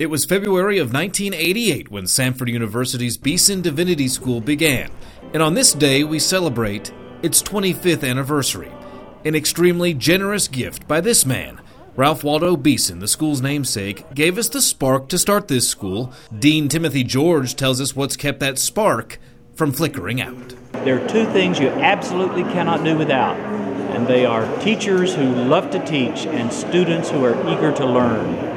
It was February of 1988 when Samford University's Beeson Divinity School began, and on this day we celebrate its 25th anniversary. An extremely generous gift by this man, Ralph Waldo Beeson, the school's namesake, gave us the spark to start this school. Dean Timothy George tells us what's kept that spark from flickering out. There are two things you absolutely cannot do without, and they are teachers who love to teach and students who are eager to learn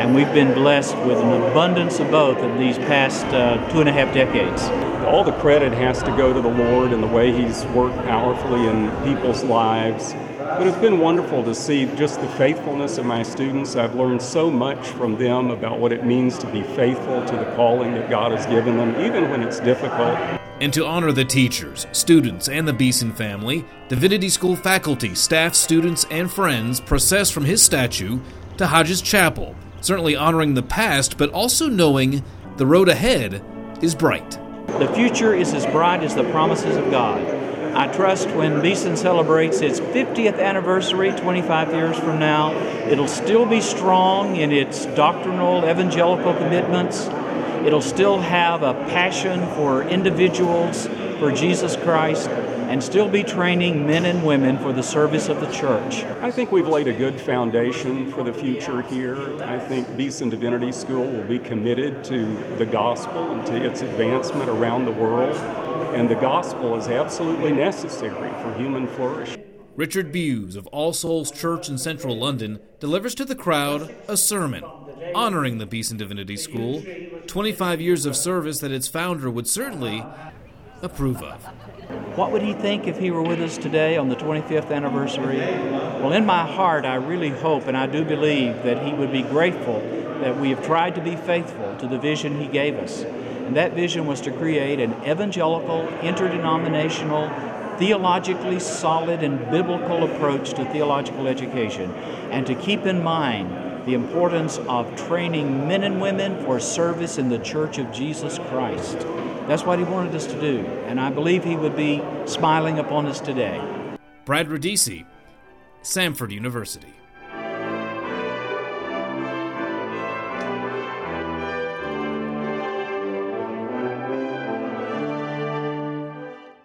and we've been blessed with an abundance of both in these past uh, two and a half decades. All the credit has to go to the Lord and the way He's worked powerfully in people's lives. But it's been wonderful to see just the faithfulness of my students. I've learned so much from them about what it means to be faithful to the calling that God has given them, even when it's difficult. And to honor the teachers, students, and the Beeson family, Divinity School faculty, staff, students, and friends process from his statue to Hodges Chapel, certainly honoring the past, but also knowing the road ahead is bright. The future is as bright as the promises of God. I trust when Beeson celebrates its 50th anniversary 25 years from now, it'll still be strong in its doctrinal evangelical commitments. It'll still have a passion for individuals, for Jesus Christ, and still be training men and women for the service of the church. I think we've laid a good foundation for the future here. I think Beeson Divinity School will be committed to the gospel and to its advancement around the world. And the gospel is absolutely necessary for human flourishing. Richard Bewes of All Souls Church in central London delivers to the crowd a sermon honoring the Beeson Divinity School, 25 years of service that its founder would certainly approve of. What would he think if he were with us today on the 25th anniversary? Well, in my heart, I really hope and I do believe that he would be grateful that we have tried to be faithful to the vision he gave us. And that vision was to create an evangelical, interdenominational, theologically solid, and biblical approach to theological education, and to keep in mind the importance of training men and women for service in the Church of Jesus Christ. That's what he wanted us to do, and I believe he would be smiling upon us today. Brad Radici, Samford University.